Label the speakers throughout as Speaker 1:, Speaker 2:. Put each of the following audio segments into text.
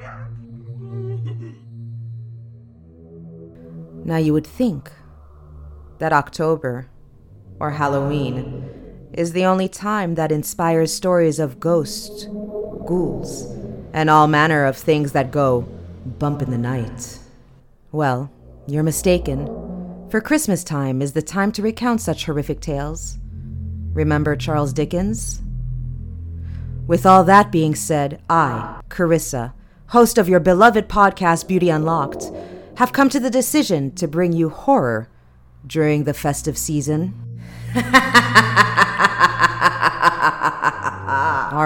Speaker 1: Now, you would think that October, or Halloween, is the only time that inspires stories of ghosts, ghouls, and all manner of things that go bump in the night. Well, you're mistaken, for Christmas time is the time to recount such horrific tales. Remember Charles Dickens? With all that being said, I, Carissa, host of your beloved podcast Beauty Unlocked, have come to the decision to bring you horror during the festive season. all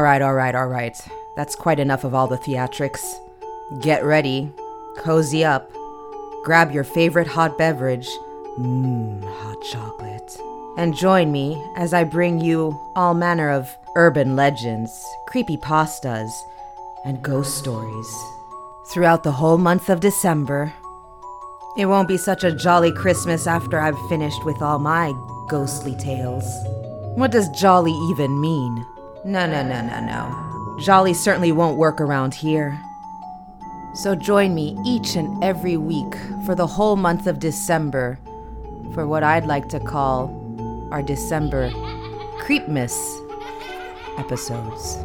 Speaker 1: right, all right, all right. That's quite enough of all the theatrics. Get ready, cozy up, grab your favorite hot beverage, mmm, hot chocolate, and join me as I bring you all manner of urban legends, creepy pastas, and ghost stories. Throughout the whole month of December, it won't be such a jolly Christmas after I've finished with all my ghostly tales. What does jolly even mean? No, no, no, no, no. Jolly certainly won't work around here. So join me each and every week for the whole month of December for what I'd like to call our December Creepmas episodes.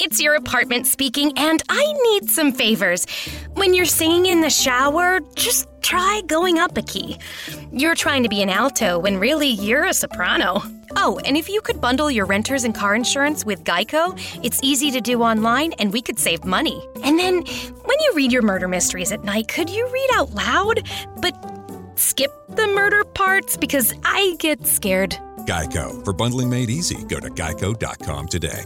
Speaker 2: It's your apartment speaking, and I need some favors. When you're singing in the shower, just try going up a key. You're trying to be an alto when really you're a soprano. Oh, and if you could bundle your renters and car insurance with Geico, it's easy to do online and we could save money. And then, when you read your murder mysteries at night, could you read out loud? But skip the murder parts because I get scared.
Speaker 3: Geico. For bundling made easy, go to geico.com today.